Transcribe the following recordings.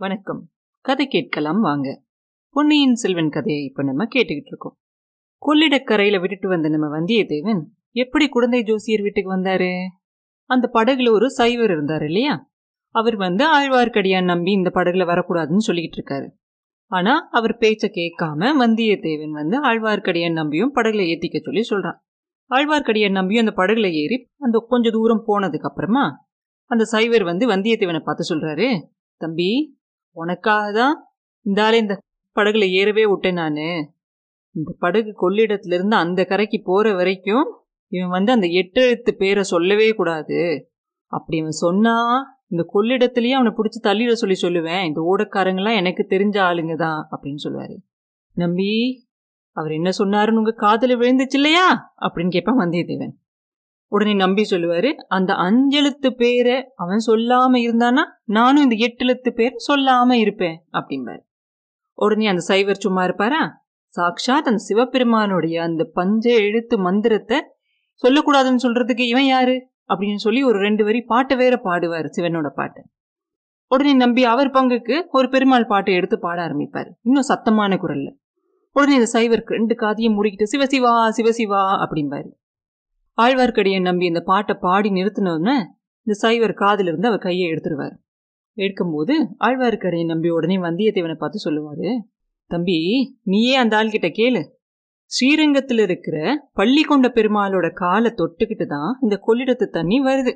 வணக்கம். கதை கேட்கலாம் வாங்க. பொன்னியின் செல்வன் கதையை இப்போ நம்ம கேட்டுக்கிட்டு இருக்கோம். கொள்ளிடக்கரையில் விட்டுட்டு வந்த நம்ம வந்தியத்தேவன் எப்படி குழந்தை ஜோசியர் வீட்டுக்கு வந்தாரு? அந்த படகுல ஒரு சைவர் இருந்தார் இல்லையா? அவர் வந்து ஆழ்வார்க்கடியான் நம்பி இந்த படகுல வரக்கூடாதுன்னு சொல்லிக்கிட்டு இருக்காரு. ஆனா அவர் பேச்சை கேட்காம வந்தியத்தேவன் வந்து ஆழ்வார்க்கடியான் நம்பியும் படகுல ஏத்திக்க சொல்லி சொல்றான். ஆழ்வார்க்கடியான் நம்பியும் அந்த படகுல ஏறி அந்த கொஞ்சம் தூரம் போனதுக்கு அப்புறமா அந்த சைவர் வந்து வந்தியத்தேவனை பார்த்து சொல்றாரு தம்பி உனக்காக தான் இந்த ஆளை இந்த படகுல ஏறவே விட்டேன் நான். இந்த படகு கொள்ளிடத்துல இருந்து அந்த கரைக்கு போகிற வரைக்கும் இவன் வந்து அந்த எட்டு எழுத்து பேரை சொல்லவே கூடாது. அப்படி இவன் சொன்னா இந்த கொள்ளிடத்துலேயே அவனை பிடிச்சி தள்ளிட சொல்லி சொல்லுவேன். இந்த ஓடக்காரங்களாம் எனக்கு தெரிஞ்ச ஆளுங்க தான் அப்படின்னு சொல்லுவார். நம்பி அவர் என்ன சொன்னாருன்னு உங்கள் காதில் விழுந்துச்சு இல்லையா? அப்படின்னு கேட்பான் வந்தியத்தேவன். உடனே நம்பி சொல்லுவாரு அந்த அஞ்செழுத்து பேரை அவன் சொல்லாம இருந்தானா நானும் இந்த எட்டெழுத்து பேர் சொல்லாம இருப்பேன் அப்படிம்பாரு. உடனே அந்த சைவர் சும்மா இருப்பாரா? சாக்ஷாத் அந்த சிவபெருமானுடைய அந்த பஞ்ச எழுத்து மந்திரத்தை சொல்லக்கூடாதுன்னு சொல்றதுக்கு இவன் யாரு? அப்படின்னு சொல்லி ஒரு ரெண்டு வரி பாட்டை வேற பாடுவார் சிவனோட பாட்டை. உடனே நம்பி அவர் பங்குக்கு ஒரு பெருமாள் பாட்டை எடுத்து பாட ஆரம்பிப்பார். இன்னும் சத்தமான குரல்ல. உடனே இந்த சைவருக்கு ரெண்டு காதையும் முடிக்கிட்டு சிவசிவா சிவசிவா அப்படிம்பாரு. ஆழ்வார்க்கடியை நம்பி இந்த பாட்டை பாடி நிறுத்தினோன்னு இந்த சைவர் காதிலிருந்து அவர் கையை எடுத்துருவார். எடுக்கும்போது ஆழ்வார்க்கரையை நம்பி உடனே வந்தியத்தேவனை பார்த்து சொல்லுவார் தம்பி நீயே அந்த ஆள்கிட்ட கேளு. ஸ்ரீரங்கத்தில் இருக்கிற பள்ளிக்கொண்ட பெருமாளோட காலை தொட்டுக்கிட்டு தான் இந்த கொள்ளிடத்து தண்ணி வருது.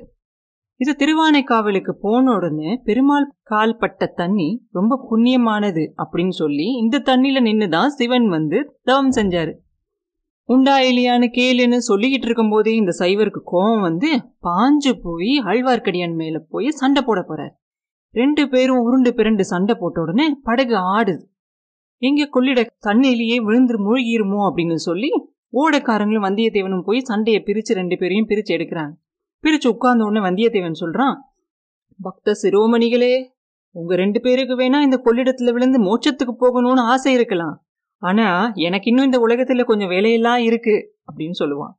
இது திருவானைக்காவலுக்கு போன உடனே பெருமாள் கால் பட்ட தண்ணி ரொம்ப புண்ணியமானது அப்படின்னு சொல்லி இந்த தண்ணியில நின்று தான் சிவன் வந்து தவம் செஞ்சாரு. உண்டா இல்லையான்னு கேளுன்னு சொல்லிக்கிட்டு இருக்கும்போதே இந்த சைவருக்கு கோவம் வந்து பாஞ்சு போய் ஆழ்வார்க்கடியான் மேலே போய் சண்டை போட போகிறார் ரெண்டு பேரும் உருண்டு பிறண்டு சண்டை போட்ட உடனே படகு ஆடுது. எங்கே கொள்ளிட தண்ணியிலேயே விழுந்து மூழ்கிருமோ அப்படின்னு சொல்லி ஓடக்காரங்களும் வந்தியத்தேவனும் போய் சண்டையை பிரித்து ரெண்டு பேரையும் பிரித்து எடுக்கிறாங்க. பிரித்து உட்கார்ந்த உடனே வந்தியத்தேவன் சொல்கிறான் பக்த சிரோமணிகளே உங்கள் ரெண்டு பேருக்கு வேணா இந்த கொள்ளிடத்தில் விழுந்து மோட்சத்துக்கு போகணும்னு ஆசை இருக்கலாம். ஆனா எனக்கு இன்னும் இந்த உலகத்துல கொஞ்சம் வேலையெல்லாம் இருக்கு அப்படின்னு சொல்லுவான்.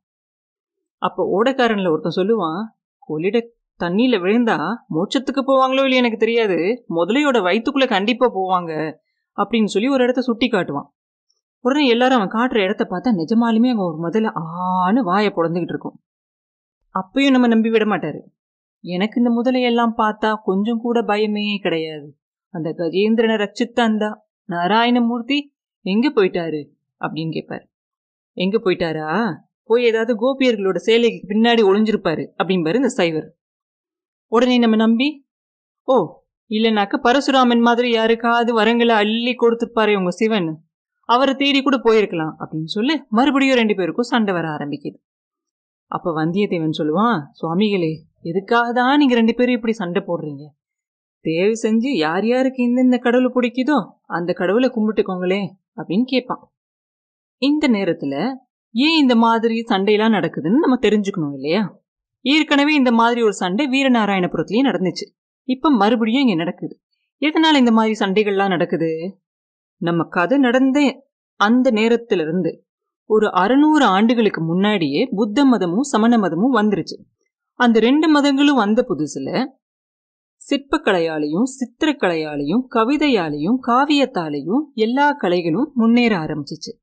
அப்போ ஓடக்காரன்ல ஒருத்தன் சொல்லுவான் கொள்ளிட தண்ணியில விழுந்தா மோட்சத்துக்கு போவாங்களோ இல்லையோ எனக்கு தெரியாது. முதலையோட வயிற்றுக்குள்ள கண்டிப்பா போவாங்க அப்படின்னு சொல்லி ஒரு இடத்த சுட்டி காட்டுவான். உடனே எல்லாரும் அவன் காட்டுற இடத்த பார்த்தா நிஜமாலுமே அங்கே ஒரு முதல்ல ஆன்னு வாயை புடந்துக்கிட்டு இருக்கும். அப்பயும் நம்ம நம்பி விட மாட்டாரு. எனக்கு இந்த முதலையெல்லாம் பார்த்தா கொஞ்சம் கூட பயமே கிடையாது. அந்த கஜேந்திரனை ரட்சித்த அந்த நாராயணமூர்த்தி எங்கே போயிட்டாரு? அப்படின்னு கேட்பார் எங்கே போயிட்டாரா? போய் ஏதாவது கோபியர்களோட சேலைக்கு பின்னாடி ஒளிஞ்சிருப்பாரு அப்படிம்பாரு இந்த சைவர். உடனே நம்ம நம்பி ஓ இல்லைனாக்க பரசுராமன் மாதிரி யாருக்காவது வரங்களை அள்ளி கொடுத்துருப்பாரு உங்க சிவன். அவரை தேடி கூட போயிருக்கலாம் அப்படின்னு சொல்லி மறுபடியும் ரெண்டு பேருக்கும் சண்டை வர ஆரம்பிக்குது. அப்போ வந்தியத்தேவன் சொல்லுவான் சுவாமிகளே எதுக்காக தான் நீங்கள் ரெண்டு பேரும் இப்படி சண்டை போடுறீங்க? தேவை செஞ்சு யார் யாருக்கு இந்தந்த கடவுளை பிடிக்குதோ அந்த கடவுளை கும்பிட்டுக்கோங்களேன். அப்படின்னு கேட்பான் இந்த நேரத்துல ஏன் இந்த மாதிரி சண்டையெல்லாம் நடக்குதுன்னு நம்ம தெரிஞ்சுக்கணும் இல்லையா? ஏற்கனவே இந்த மாதிரி ஒரு சண்டை வீரநாராயணபுரத்துலயும் நடந்துச்சு. இப்ப மறுபடியும் இங்க நடக்குது. எதனால இந்த மாதிரி சண்டைகள்லாம் நடக்குது? நம்ம கதை நடந்த அந்த நேரத்திலிருந்து ஒரு அறுநூறு ஆண்டுகளுக்கு முன்னாடியே புத்த மதமும் சமண மதமும் வந்துருச்சு. அந்த ரெண்டு மதங்களும் வந்த புதுசுல சிற்பக்கலையாலையும் சித்திரக்கலையாலையும் கவிதையாலையும் காவியத்தாலையும் எல்லா கலைகளும் முன்னேற ஆரம்பிச்சிச்சு.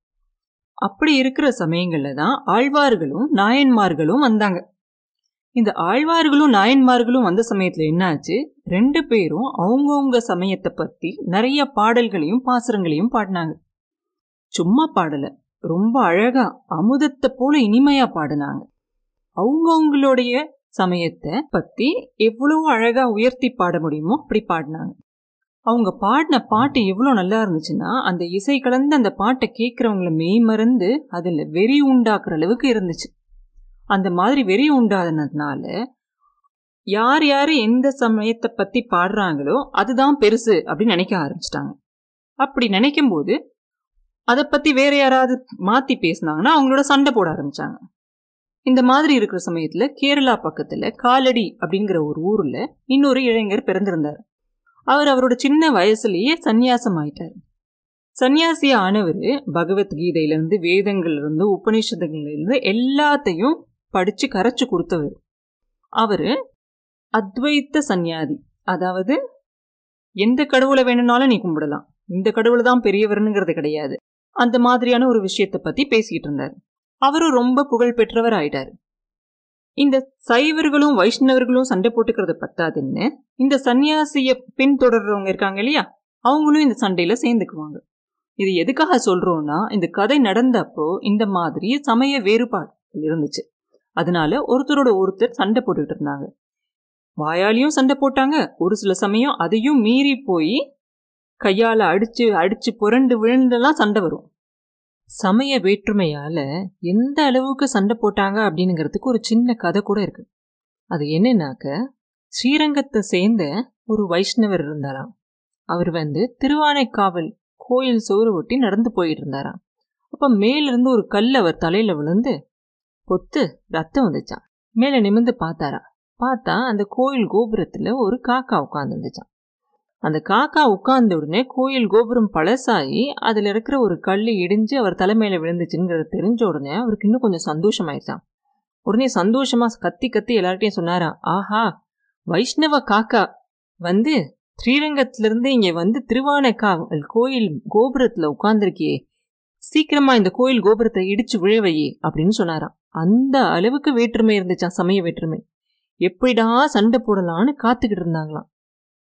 அப்படி இருக்கிற சமயங்கள்ல தான் ஆழ்வார்களும் நாயன்மார்களும் வந்தாங்க. இந்த ஆழ்வார்களும் நாயன்மார்களும் வந்த சமயத்துல என்னாச்சு? ரெண்டு பேரும் அவங்கவுங்க சமயத்தை பத்தி நிறைய பாடல்களையும் பாசுரங்களையும் பாடினாங்க. சும்மா பாடல. ரொம்ப அழகா அமுதத்தை போல இனிமையா பாடினாங்க. அவங்கவுங்களுடைய சமயத்தை பத்தி எவ்வளோ அழகா உயர்த்தி பாட முடியுமோ அப்படி பாடினாங்க. அவங்க பாடின பாட்டு எவ்வளோ நல்லா இருந்துச்சுன்னா அந்த இசை கலந்து அந்த பாட்டை கேட்குறவங்கள மெய்மறந்து அதில் வெறி உண்டாக்குற அளவுக்கு இருந்துச்சு. அந்த மாதிரி வெறி உண்டானதுனால யார் யார் எந்த சமயத்தை பற்றி பாடுறாங்களோ அதுதான் பெருசு அப்படின்னு நினைக்க ஆரம்பிச்சிட்டாங்க. அப்படி நினைக்கும் போது அதை பற்றி வேற யாராவது மாற்றி பேசினாங்கன்னா அவங்களோட சண்டை போட ஆரம்பித்தாங்க இந்த மாதிரி இருக்கிற சமயத்துல கேரளா பக்கத்துல காலடி அப்படிங்கிற ஒரு ஊர்ல இன்னொரு இளைஞர் பிறந்திருந்தார். அவர் அவரோட சின்ன வயசுலயே சந்நியாசம் ஆயிட்டார். சன்னியாசி ஆனவர் பகவத்கீதையில வேதங்கள்லேருந்து உபநிஷதங்கள்லேருந்து எல்லாத்தையும் படித்து கரைச்சி கொடுத்தவர். அவர் அத்வைத்த சந்நியாதி. அதாவது எந்த கடவுளை வேணும்னாலும் நீ கும்பிடலாம். இந்த கடவுள் தான் பெரியவர்னுங்கிறது கிடையாது. அந்த மாதிரியான ஒரு விஷயத்தை பற்றி பேசிக்கிட்டு இருந்தார். அவரும் ரொம்ப புகழ் பெற்றவர் ஆயிட்டாரு இந்த சைவர்களும் வைஷ்ணவர்களும் சண்டை போட்டுக்கிறது பத்தாதுன்னு இந்த சன்னியாசிய பின்தொடர்றவங்க இருக்காங்க இல்லையா அவங்களும் இந்த சண்டையில சேர்ந்துக்குவாங்க. இது எதுக்காக சொல்றோம்னா இந்த கதை நடந்தப்போ இந்த மாதிரி சமய வேறுபாடு இருந்துச்சு. அதனால ஒருத்தரோட ஒருத்தர் சண்டை போட்டுக்கிட்டு இருந்தாங்க. வாயாலையும் சண்டை போட்டாங்க ஒரு சில சமயம் அதையும் மீறி போய் கையால அடிச்சு அடிச்சு புரண்டு விழுந்தெல்லாம் சண்டை வரும். சமய வேற்றுமையால் எந்த அளவுக்கு சண்டை போட்டாங்க அப்படிங்கிறதுக்கு ஒரு சின்ன கதை கூட இருக்கு. அது என்னன்னாக்க ஸ்ரீரங்கத்தை சேர்ந்த ஒரு வைஷ்ணவர் இருந்தாராம். அவர் வந்து திருவானைக்காவல் கோயில் சோறு ஒட்டி நடந்து போயிட்டு இருந்தாராம் அப்போ மேலிருந்து ஒரு கல் அவர் தலையில் விழுந்து பொத்து ரத்தம் வந்துச்சான் மேலே நிமிந்து பார்த்தாரா. பார்த்தா அந்த கோயில் கோபுரத்தில் ஒரு காக்கா உட்காந்துருந்துச்சான் அந்த காக்கா உட்கார்ந்த உடனே கோயில் கோபுரம் பழசாகி அதில் இருக்கிற ஒரு கல் இடிஞ்சு அவர் தலைமையில் விழுந்துச்சுங்கிறத தெரிஞ்ச உடனே அவருக்கு இன்னும் கொஞ்சம் சந்தோஷமாயிருச்சான் உடனே சந்தோஷமா கத்தி கத்தி எல்லார்ட்டையும் சொன்னாரா ஆஹா வைஷ்ணவ காக்கா வந்து ஸ்ரீரங்கத்திலிருந்து இங்கே வந்து திருவானக்காவல் கோயில் கோபுரத்தில் உட்கார்ந்துருக்கியே சீக்கிரமா இந்த கோயில் கோபுரத்தை இடிச்சு விழவையே அப்படின்னு சொன்னாராம் அந்த அளவுக்கு வேற்றுமை இருந்துச்சான் சமய வேற்றுமை. எப்படிடா சண்டை போடலான்னு காத்துக்கிட்டு இருந்தாங்களாம்.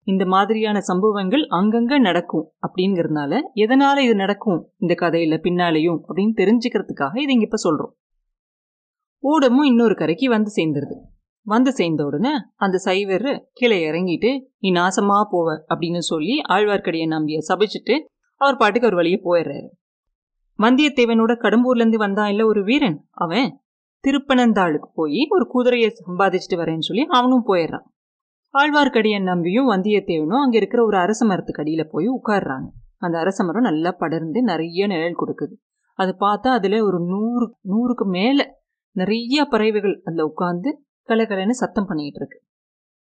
இந்த மாதிரியான சம்பவங்கள் அங்கங்க நடக்கும் அப்படிங்கிறதுனால எதனால இது நடக்கும் இந்த கதையில பின்னாலையும் அப்படின்னு தெரிஞ்சுக்கிறதுக்காக இது இங்க இப்ப சொல்றோம். ஓடமும் இன்னொரு கரைக்கு வந்து சேர்ந்துருது. வந்து சேர்ந்த உடனே அந்த சைவர் கீழே இறங்கிட்டு நீ நாசமா போவ அப்படின்னு சொல்லி ஆழ்வார்க்கடியை நம்பிய சபிச்சுட்டு அவர் பாட்டுக்கு ஒரு வழியே போயிடுறாரு. வந்தியத்தேவனோட கடம்பூர்லேருந்து வந்தான் இல்லை ஒரு வீரன். அவன் திருப்பனந்தாளுக்கு போய் ஒரு குதிரையை சம்பாதிச்சுட்டு வரேன்னு சொல்லி அவனும் போயிடுறான். ஆழ்வார்க்கடியன் நம்பியும் வந்தியத்தேவனும் அங்கே இருக்கிற ஒரு அரச மரத்துக்கு அடியில் போய் உட்காடுறாங்க அந்த அரச மரம் நல்லா படர்ந்து நிறைய நிழல் கொடுக்குது. அதை பார்த்தா அதில் ஒரு நூறு நூறுக்கு மேலே நிறைய பறவைகள் அதில் உட்காந்து கலகலன்னு சத்தம் பண்ணிட்டு இருக்கு.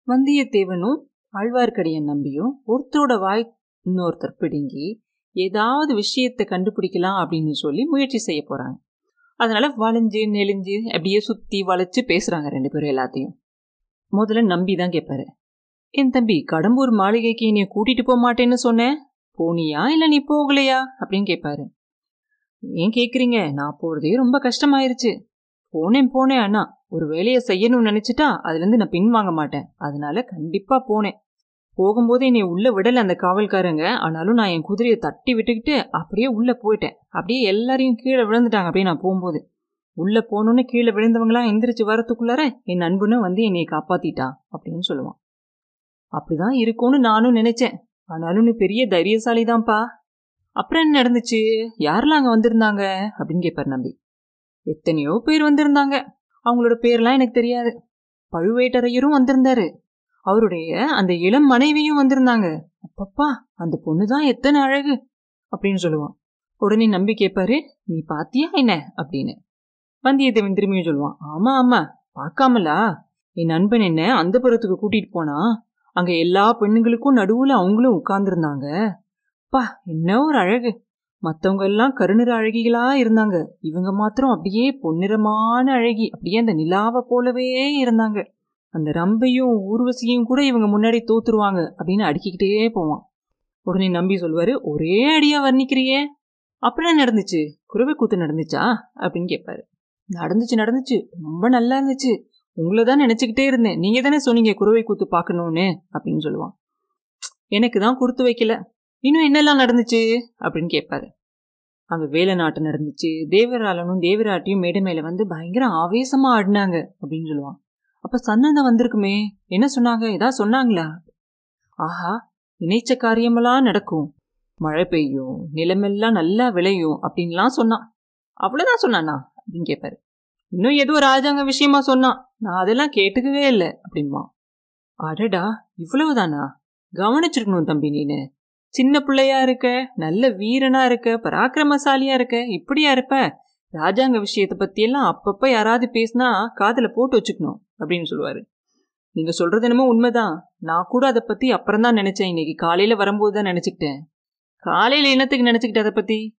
வந்தியத்தேவனும் ஆழ்வார்க்கடியன் நம்பியும் ஒருத்தரோட வாய் இன்னொருத்தர் பிடுங்கி ஏதாவது விஷயத்தை கண்டுபிடிக்கலாம் அப்படின்னு சொல்லி முயற்சி செய்ய போகிறாங்க அதனால் வளைஞ்சு நெளிஞ்சு அப்படியே சுற்றி வளைச்சு பேசுகிறாங்க ரெண்டு பேரும் எல்லாத்தையும். முதல்ல நம்பி தான் கேட்பாரு என் தம்பி கடம்பூர் மாளிகைக்கு நீ கூட்டிட்டு போக மாட்டேன்னு சொன்னேன் போனியா இல்லை நீ போகலையா? அப்படின்னு கேட்பாரு ஏன் கேட்குறீங்க நான் போகிறதே ரொம்ப கஷ்டமாயிருச்சு. போனேன் போனேன். அண்ணா ஒரு வேலையை செய்யணும்னு நினச்சிட்டா அதுலேருந்து நான் பின் வாங்க மாட்டேன். அதனால கண்டிப்பாக போனேன். போகும்போது என்னை உள்ளே விடலை அந்த காவல்காரங்க. ஆனாலும் நான் என் குதிரையை தட்டி விட்டுக்கிட்டு அப்படியே உள்ளே போயிட்டேன். அப்படியே எல்லாரையும் கீழே விழுந்துட்டாங்க அப்படியே நான் போகும்போது. உள்ள போனோன்னு கீழே விழுந்தவங்களாம் எந்திரிச்சு வரத்துக்குள்ளார என் நண்பனு வந்து என்னை காப்பாற்றிட்டான் அப்படின்னு சொல்லுவான். அப்படிதான் இருக்கும்னு நானும் நினைச்சேன். ஆனாலும் நீ பெரிய தைரியசாலி தான்ப்பா அப்புறம் என்ன நடந்துச்சு? யாரெல்லாம் அங்கே வந்திருந்தாங்க? அப்படின்னு கேட்பார் நம்பி. எத்தனையோ பேர் வந்திருந்தாங்க. அவங்களோட பேர்லாம் எனக்கு தெரியாது. பழுவேட்டரையரும் வந்திருந்தாரு. அவருடைய அந்த இளம் மனைவியும் வந்திருந்தாங்க. அப்பப்பா அந்த பொண்ணு தான் எத்தனை அழகு. அப்படின்னு சொல்லுவான். உடனே நம்பி கேட்பாரு நீ பாத்தியா என்ன? அப்படின்னு. வந்தியத்தேவன் திரும்பியும் சொல்லுவான் ஆமா ஆமா பார்க்காமலா? என் நண்பன் என்ன அந்த புறத்துக்கு கூட்டிட்டு போனா அங்க எல்லா பெண்ணுங்களுக்கும் நடுவுல அவங்களும் உட்கார்ந்துருந்தாங்க. பா என்ன ஒரு அழகு! மற்றவங்க எல்லாம் கருநிற அழகிகளா இருந்தாங்க. இவங்க மாத்திரம் அப்படியே பொன்னிறமான அழகி அப்படியே அந்த நிலாவை போலவே இருந்தாங்க. அந்த ரம்பையும் ஊர்வசியும் கூட இவங்க முன்னாடி தோத்துருவாங்க அப்படின்னு அடுக்கிக்கிட்டே போவான். உடனே நம்பி சொல்வாரு ஒரே அடியா வர்ணிக்கிறியே? அப்படின்னா நடந்துச்சு? குருவை கூத்து நடந்துச்சா? அப்படின்னு கேட்பாரு நடந்துச்சு நடந்துச்சு. ரொம்ப நல்லா இருந்துச்சு. உங்களை தான் நினைச்சுக்கிட்டே இருந்தேன். நீங்க தானே சொன்னீங்க குருவை கூத்து பார்க்கணும்னு அப்படின்னு சொல்லுவான். எனக்கு தான் கொடுத்து வைக்கல. இன்னும் என்னெல்லாம் நடந்துச்சு? அப்படின்னு கேட்பாரு. அங்க வேலை நாட்டு நடந்துச்சு. தேவராலனும் தேவராட்டியும் மேடை மேல வந்து பயங்கர ஆவேசமா ஆடினாங்க அப்படின்னு சொல்லுவான். அப்ப சன்னந்தம் வந்திருக்குமே. என்ன சொன்னாங்க? ஏதாவது சொன்னாங்களா? ஆஹா நினைச்ச காரியமெல்லாம் நடக்கும். மழை பெய்யும் நிலமெல்லாம் நல்லா விளையும் அப்படின்லாம் சொன்னான். அவ்வளவுதான் சொன்னானா? அப்படின்னு கேட்பாரு இன்னும் ஏதோ ராஜாங்க விஷயமா சொன்னான் நான் அதெல்லாம் கேட்டுக்கவே இல்லை அப்படின்மா அடடா இவ்வளவுதானா? கவனிச்சிருக்கணும் தம்பி நீனு. சின்ன பிள்ளையா இருக்க நல்ல வீரனா இருக்க பராக்கிரமசாலியா இருக்க இப்படியா இருப்ப? ராஜாங்க விஷயத்தை பத்தியெல்லாம் அப்பப்ப யாராவது பேசினா காதில் போட்டு வச்சுக்கணும் அப்படின்னு சொல்லுவாரு. நீங்க சொல்றது என்னமோ உண்மைதான். நான் கூட அதை பத்தி அப்புறம் தான் நினைச்சேன். இன்னைக்கு காலையில வரும்போது தான் நினைச்சுக்கிட்டேன். காலையில என்னத்துக்கு நினைச்சுக்கிட்ட அதை பத்தி?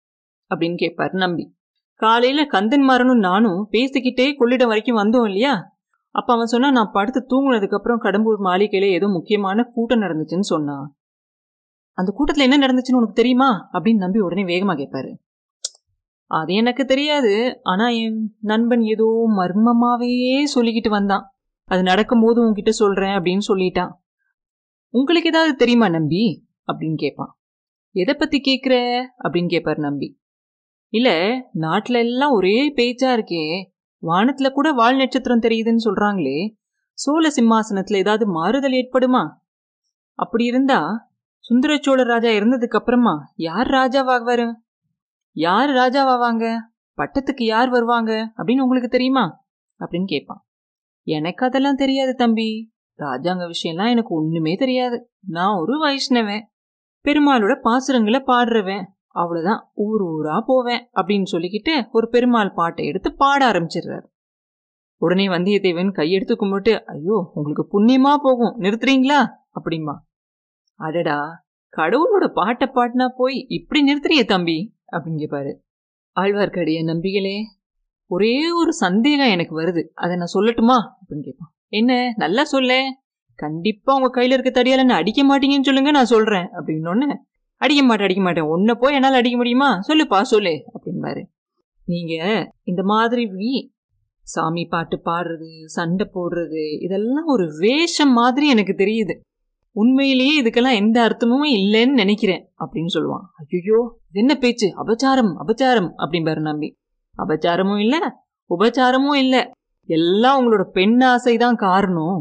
அப்படின்னு கேட்பாரு நம்பி. காலையில கந்தன்மாரனும் நானும் பேசிக்கிட்டே கொள்ளிடம் வரைக்கும் வந்தோம் இல்லையா? அப்ப அவன் சொன்னா நான் படுத்து தூங்குனதுக்கு அப்புறம் கடம்பூர் மாளிகையில ஏதோ முக்கியமான கூட்டம் நடந்துச்சுன்னு சொன்னான். அந்த கூட்டத்துல என்ன நடந்துச்சுன்னு உனக்கு தெரியுமா? அப்படின்னு நம்பி உடனே வேகமா கேட்பாரு அது எனக்கு தெரியாது. ஆனா என் நண்பன் ஏதோ மர்மமாவே சொல்லிக்கிட்டு வந்தான். அது நடக்கும்போது உன்கிட்ட சொல்றேன் அப்படின்னு சொல்லிட்டான். உங்களுக்கு ஏதாவது தெரியுமா நம்பி? அப்படின்னு கேட்பான் எதை பத்தி கேக்குற? அப்படின்னு கேட்பாரு நம்பி. இல்ல நாட்டுல எல்லாம் ஒரே பேச்சா இருக்கே. வானத்துல கூட வால் நட்சத்திரம் தெரியுதுன்னு சொல்றாங்களே. சோழ சிம்மாசனத்துல ஏதாவது மாறுதல் ஏற்படுமா? அப்படி இருந்தா சுந்தர சோழ ராஜா இருந்ததுக்கு அப்புறமா யார் ராஜாவாகுவாரு யார் ராஜாவாவாங்க? பட்டத்துக்கு யார் வருவாங்க? அப்படின்னு உங்களுக்கு தெரியுமா? அப்படின்னு கேட்பான் எனக்கு அதெல்லாம் தெரியாது தம்பி. ராஜாங்க விஷயம்லாம் எனக்கு ஒண்ணுமே தெரியாது. நான் ஒரு வைஷ்ணவன். பெருமாளோட பாசுரங்களை பாடுறவன். அவ்வளோதான் ஊர் ஊரா போவேன் அப்படின்னு சொல்லிக்கிட்டு ஒரு பெருமாள் பாட்டை எடுத்து பாட ஆரம்பிச்சிடுறாரு. உடனே வந்தியத்தேவன் கையெடுத்து கும்பிட்டு ஐயோ உங்களுக்கு புண்ணியமா போகும் நிறுத்துறீங்களா? அப்படிமா அடடா கடவுளோட பாட்டை பாட்டினா போய் இப்படி நிறுத்துறிய தம்பி அப்படின்னு கேட்பாரு ஆழ்வார்க்கடிய நம்பிகளே ஒரே ஒரு சந்தேகம் எனக்கு வருது அதை நான் சொல்லட்டுமா? அப்படின்னு கேட்பான் என்ன நல்லா சொல்ல கண்டிப்பா உங்க கையில இருக்க தடியால நான் அடிக்க மாட்டீங்கன்னு சொல்லுங்க நான் சொல்றேன் அப்படின்னு அடிக்க மாட்டேன் அடிக்க மாட்டேன். உன்னை போய் என்னால் அடிக்க முடியுமா? சொல்லுப்பா சொல்லு அப்படின்பாரு நீங்க இந்த மாதிரி சாமி பாட்டு பாடுறது சண்டை போடுறது இதெல்லாம் ஒரு வேஷம் மாதிரி எனக்கு தெரியுது. உண்மையிலேயே இதுக்கெல்லாம் எந்த அர்த்தமும் இல்லைன்னு நினைக்கிறேன் அப்படின்னு சொல்லுவான். ஐயோ என்ன பேச்சு? அபச்சாரம் அபச்சாரம் அப்படின்பாரு நம்பி. அபச்சாரமும் இல்லை உபச்சாரமும் இல்லை. எல்லாம் உங்களோட பெண் ஆசை தான் காரணம்.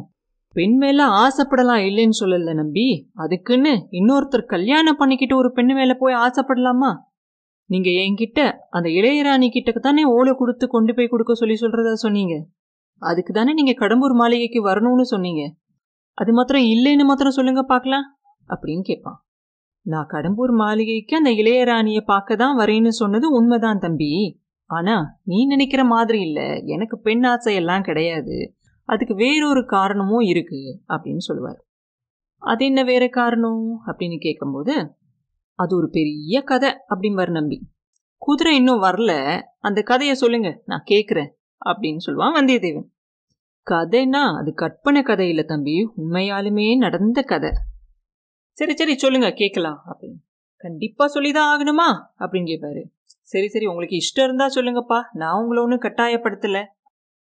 பெண் மேல ஆசைப்படலாம் இல்லைன்னு சொல்லல நம்பி. அதுக்குன்னு இன்னொருத்தர் கல்யாணம் பண்ணிக்கிட்டு ஒரு பெண் மேல போய் ஆசைப்படலாமா? நீங்க என்கிட்ட அந்த இளையராணி கிட்ட தானே ஓலை கொடுத்து கொண்டு போய் கொடுக்க சொல்லி சொல்றதா சொன்னீங்க. அதுக்கு தானே நீங்க கடம்பூர் மாளிகைக்கு வரணும்னு சொன்னீங்க. அது மாத்திரம் இல்லைன்னு மாத்திரம் சொல்லுங்க பார்க்கலாம். அப்படின்னு கேட்பான். நான் கடம்பூர் மாளிகைக்கு அந்த இளையராணியை பார்க்க தான் வரேன்னு சொன்னது உண்மைதான் தம்பி. ஆனா நீ நினைக்கிற மாதிரி இல்ல. எனக்கு பெண் ஆசையெல்லாம் கிடையாது. அதுக்கு வேறொரு காரணமும் இருக்குது அப்படின்னு சொல்லுவார். அது என்ன வேற காரணம்? அப்படின்னு கேட்கும்போது அது ஒரு பெரிய கதை அப்படிம்பார் நம்பி. குதிரை இன்னும் வரல அந்த கதையை சொல்லுங்க நான் கேட்குறேன் அப்படின்னு சொல்லுவான் வந்தியத்தேவன். கதைனா அது கற்பனை கதை இல்லை தம்பி உண்மையாலுமே நடந்த கதை. சரி சரி சொல்லுங்க கேட்கலாம் அப்படின்னு. கண்டிப்பா சொல்லிதான் ஆகணுமா? அப்படின்னு கேட்பாரு சரி சரி உங்களுக்கு இஷ்டம் இருந்தா சொல்லுங்கப்பா நான் உங்களை ஒன்றும் கட்டாயப்படுத்தலை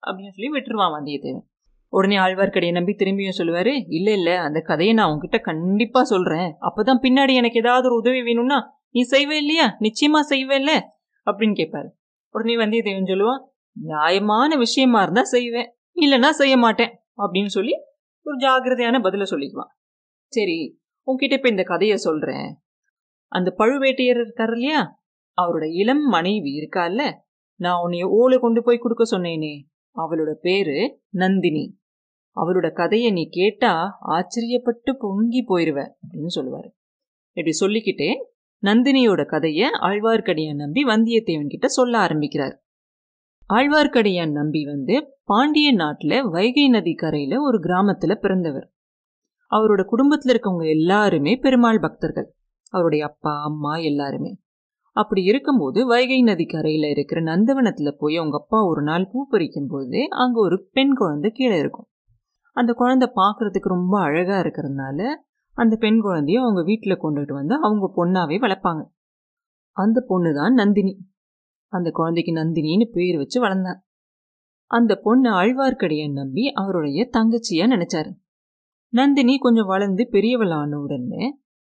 அப்படின்னு சொல்லி விட்டுருவான் வந்தியத்தேவன். உடனே ஆழ்வார்க்கடையை நம்பி திரும்பியும் சொல்லுவாரு இல்ல இல்ல அந்த கதையை நான் உங்ககிட்ட கண்டிப்பா சொல்றேன். அப்பதான் பின்னாடி எனக்கு ஏதாவது ஒரு உதவி வேணும்னா நீ செய்வே இல்லையா? நிச்சயமா செய்வே இல்லை அப்படின்னு கேட்பாரு உடனே வந்தியத்தேவன் சொல்லுவான் நியாயமான விஷயமா இருந்தா செய்வேன். இல்லைன்னா செய்ய மாட்டேன். அப்படின்னு சொல்லி ஒரு ஜாகிரதையான பதில சொல்லிக்குவான். சரி உன்கிட்ட இப்போ இந்த கதையை சொல்கிறேன் அந்த பழுவேட்டையர் இருக்கார் இல்லையா? அவரோட இளம் மனைவி இருக்கா இல்ல? நான் உன்னைய ஓலை கொண்டு போய் கொடுக்க சொன்னேனே. அவளோட பேரு நந்தினி. அவளோட கதையை நீ கேட்டா ஆச்சரியப்பட்டு பொங்கி போயிருவ அப்படின்னு சொல்லுவாரு. இப்படி சொல்லிக்கிட்டே நந்தினியோட கதையை ஆழ்வார்க்கடியான் நம்பி வந்தியத்தேவன் கிட்ட சொல்ல ஆரம்பிக்கிறார். ஆழ்வார்க்கடியான் நம்பி வந்து பாண்டிய நாட்டில் வைகை நதி கரையில் ஒரு கிராமத்தில் பிறந்தவர். அவரோட குடும்பத்தில் இருக்கவங்க எல்லாருமே பெருமாள் பக்தர்கள். அவருடைய அப்பா அம்மா எல்லாருமே. அப்படி இருக்கும்போது வைகை நதி இருக்கிற நந்தவனத்தில் போய் அவங்க அப்பா ஒரு நாள் பூ பறிக்கும் போது அங்கே ஒரு பெண் குழந்தை கீழே இருக்கும். அந்த குழந்தை பார்க்குறதுக்கு ரொம்ப அழகாக இருக்கிறதுனால அந்த பெண் குழந்தைய அவங்க வீட்டில் கொண்டுகிட்டு வந்து அவங்க பொண்ணாவே வளர்ப்பாங்க. அந்த பொண்ணு தான் நந்தினி. அந்த குழந்தைக்கு நந்தினின்னு பேர் வச்சு வளர்ந்தார் அந்த பொண்ணு ஆழ்வார்க்கடியன் நம்பி அவருடைய தங்கச்சியாக நினைச்சாரு. நந்தினி கொஞ்சம் வளர்ந்து பெரியவளான உடனே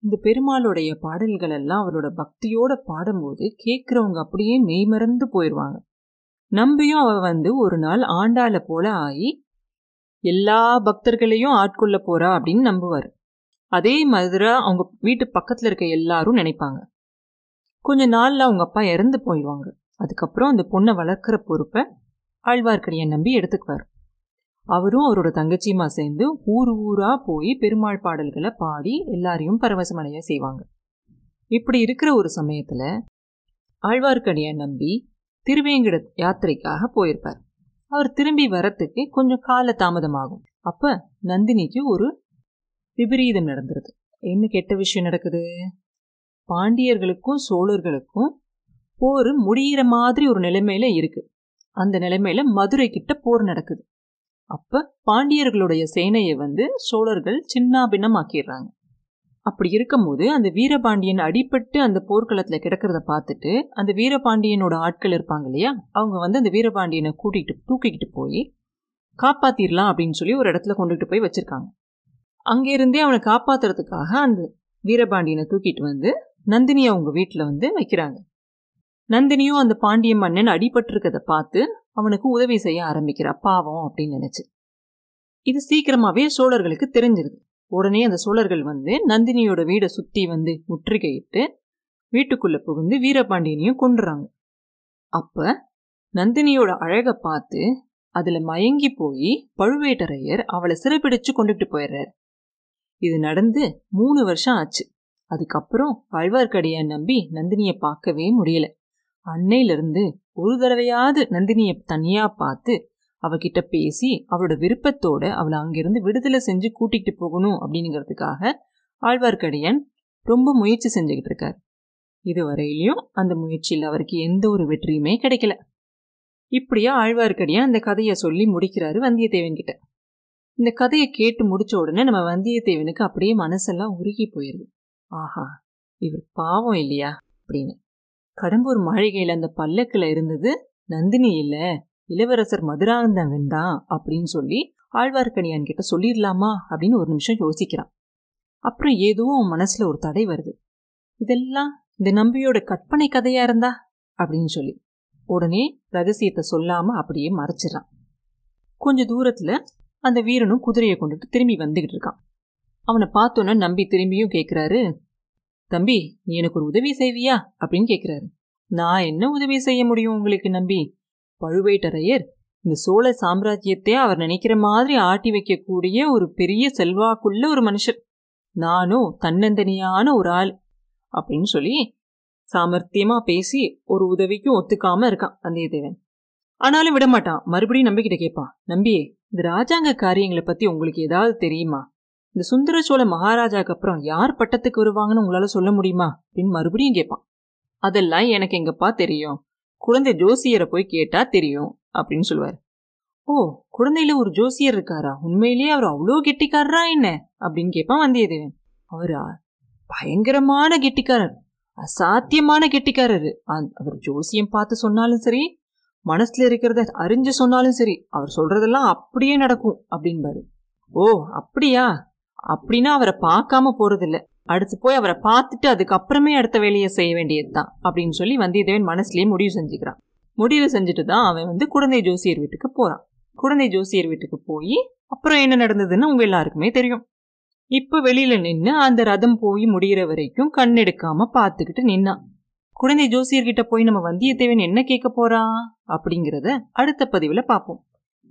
இந்த பெருமாளுடைய பாடல்கள் எல்லாம் அவரோட பக்தியோட பாடும்போது கேட்குறவங்க அப்படியே மெய்மறந்து போயிடுவாங்க நம்பியும் அவ வந்து ஒரு நாள் ஆண்டாள போல ஆகி எல்லா பக்தர்களையும் ஆட்கொள்ள போறா அப்படின்னு நம்புவார். அதே மாதிரி அவங்க வீட்டு பக்கத்தில் இருக்க எல்லாரும் நினைப்பாங்க. கொஞ்ச நாளில் அவங்க அப்பா இறந்து போயிடுவாங்க அதுக்கப்புறம் அந்த பொண்ணை வளர்க்குற பொறுப்பை ஆழ்வார்க்கடியை நம்பி எடுத்துக்குவார். அவரும் அவரோட தங்கச்சியுமா சேர்ந்து ஊர் ஊரா போய் பெருமாள் பாடல்களை பாடி எல்லாரையும் பரவசமடைய செய்வாங்க. இப்படி இருக்கிற ஒரு சமயத்துல ஆழ்வார்க்கடியை நம்பி திருவேங்கட யாத்திரைக்காக போயிருப்பார். அவர் திரும்பி வரத்துக்கு கொஞ்சம் கால தாமதமாகும். அப்ப நந்தினிக்கு ஒரு விபரீதம் நடந்துருது. என்ன கெட்ட விஷயம் நடக்குது? பாண்டியர்களுக்கும் சோழர்களுக்கும் போர் முடிகிற மாதிரி ஒரு நிலைமையில இருக்கு. அந்த நிலைமையில மதுரை கிட்ட போர் நடக்குது. அப்ப பாண்டியர்களுடைய சேனையை வந்து சோழர்கள் சின்னாபின்னமாக்கிடுறாங்க. அப்படி இருக்கும்போது அந்த வீரபாண்டியன் அடிபட்டு அந்த போர்க்களத்துல கிடக்கிறத பார்த்துட்டு அந்த வீரபாண்டியனோட ஆட்கள் இருப்பாங்க இல்லையா? அவங்க வந்து அந்த வீரபாண்டியனை கூட்டிகிட்டு தூக்கிக்கிட்டு போய் காப்பாத்திரலாம் அப்படின்னு சொல்லி ஒரு இடத்துல கொண்டுகிட்டு போய் வச்சிருக்காங்க. அங்கிருந்தே அவனை காப்பாத்துறதுக்காக அந்த வீரபாண்டியனை தூக்கிட்டு வந்து நந்தினி அவங்க வீட்டில் வந்து வைக்கிறாங்க. நந்தினியும் அந்த பாண்டிய மன்னன் அடிபட்டிருக்கதை பார்த்து அவனுக்கு உதவி செய்ய ஆரம்பிக்கிறா. பாவம் அப்படின்னு நினைச்சு. இது சீக்கிரமாவே சோழர்களுக்கு தெரிஞ்சிருது. உடனே அந்த சோழர்கள் வந்து நந்தினியோட வீடை சுத்தி வந்து முற்றுகையிட்டு வீட்டுக்குள்ள புகுந்து வீரபாண்டியனையும் கொண்டுறாங்க அப்ப நந்தினியோட அழக பார்த்து அதுல மயங்கி போய் பழுவேட்டரையர் அவளை சிறைப்பிடிச்சு கொண்டுட்டு போயிடுறாரு. இது நடந்து மூணு வருஷம் ஆச்சு. அதுக்கப்புறம் ஆழ்வார்க்கடியான் நம்பி நந்தினிய பார்க்கவே முடியல. அன்னையிலிருந்து ஒரு தடவையாவது நந்தினிய தனியா பார்த்து அவகிட்ட பேசி அவளோட விருப்பத்தோட அவளை அங்கிருந்து விடுதலை செஞ்சு கூட்டிகிட்டு போகணும் அப்படிங்கிறதுக்காக ஆழ்வார்க்கடியான் ரொம்ப முயற்சி செஞ்சுக்கிட்டு இருக்கார். இதுவரையிலையும் அந்த முயற்சியில் அவருக்கு எந்த ஒரு வெற்றியுமே கிடைக்கல. இப்படியா ஆழ்வார்க்கடியான் அந்த கதையை சொல்லி முடிக்கிறாரு வந்தியத்தேவன் கிட்ட. இந்த கதையை கேட்டு முடிச்ச உடனே நம்ம வந்தியத்தேவனுக்கு அப்படியே மனசெல்லாம் உருகி போயிருது. ஆஹா இவர் பாவம் இல்லையா? அப்படின்னு. கடம்பூர் மாளிகையில் அந்த பல்லக்கில் இருந்தது நந்தினி இல்ல இளவரசர் மதுராந்தகன் தான் அப்படின்னு சொல்லி ஆழ்வார்க்கடியான் கிட்ட சொல்லிடலாமா அப்படின்னு ஒரு நிமிஷம் யோசிக்கிறான். அப்புறம் ஏதோ அவன் மனசுல ஒரு தடை வருது. இதெல்லாம் இந்த நம்பியோட கற்பனை கதையா இருந்தா? அப்படின்னு சொல்லி உடனே ரகசியத்தை சொல்லாம அப்படியே மறைச்சிடறான். கொஞ்ச தூரத்துல அந்த வீரனும் குதிரையை கொண்டுட்டு திரும்பி வந்துகிட்டு இருக்கான். அவனை பார்த்தோன்னே நம்பி திரும்பியும் கேட்குறாரு தம்பி நீ எனக்கு ஒரு உதவி செய்வியா? அப்படின்னு கேட்குறாரு நான் என்ன உதவி செய்ய முடியும் உங்களுக்கு நம்பி? பழுவேட்டரையர் இந்த சோழ சாம்ராஜ்யத்தை அவர் நினைக்கிற மாதிரி ஆட்டி வைக்கக்கூடிய ஒரு பெரிய செல்வாக்குள்ள ஒரு மனுஷர். நானும் தன்னந்தனியான ஒரு ஆள். அப்படின்னு சொல்லி சாமர்த்தியமா பேசி ஒரு உதவிக்கும் ஒத்துக்காம இருக்கான் வந்தியத்தேவன். ஆனாலும் விடமாட்டான். மறுபடியும் நம்பிக்கிட்ட கேட்பான். நம்பியே இந்த ராஜாங்க காரியங்களை பத்தி உங்களுக்கு ஏதாவது தெரியுமா? இந்த சுந்தர சோழ மகாராஜாக்கு அப்புறம் யார் பட்டத்துக்கு வருவாங்கன்னு உங்களால சொல்ல முடியுமா? அப்படின்னு மறுபடியும் கேட்பான் அதெல்லாம் எனக்கு எங்கப்பா தெரியும்? குழந்தை ஜோசியரை போய் கேட்டா தெரியும் அப்படின்னு சொல்லுவார். ஓ குழந்தையில ஒரு ஜோசியர் இருக்காரா? உண்மையிலேயே அவர் அவ்வளோ கெட்டிக்காரரா என்ன? அப்படின்னு கேட்பான் வந்தியத்தேவன். அவரா? பயங்கரமான கெட்டிக்காரர். அசாத்தியமான கெட்டிக்காரரு. அவர் ஜோசியம் பார்த்து சொன்னாலும் சரி மனசுல இருக்கிறத அறிஞ்சு சொன்னாலும் சரி அவர் சொல்றதெல்லாம் அப்படியே நடக்கும் அப்படின்பாரு. ஓ அப்படியா? அப்படின்னா அவரை பார்க்காம போறதில்ல. அடுத்து போய் அவரை பார்த்துட்டு அதுக்கப்புறமே அடுத்த வேலையை செய்ய வேண்டியதுதான் அப்படின்னு சொல்லி வந்தியத்தேவன் மனசுலயே முடிவு செஞ்சுக்கிறான். முடிவு செஞ்சுட்டு தான் அவன் வந்து குழந்தை ஜோசியர் வீட்டுக்கு போறான். குழந்தை ஜோசியர் வீட்டுக்கு போய் அப்புறம் என்ன நடந்ததுன்னு உங்க எல்லாருக்குமே தெரியும். இப்ப வெளியில நின்று அந்த ரதம் போய் முடிகிற வரைக்கும் கண் எடுக்காம பார்த்துக்கிட்டு நின்னான். குழந்தை ஜோசியர்கிட்ட போய் நம்ம வந்தியத்தேவன் என்ன கேட்க போறா அப்படிங்கிறத அடுத்த பதிவுல பார்ப்போம்.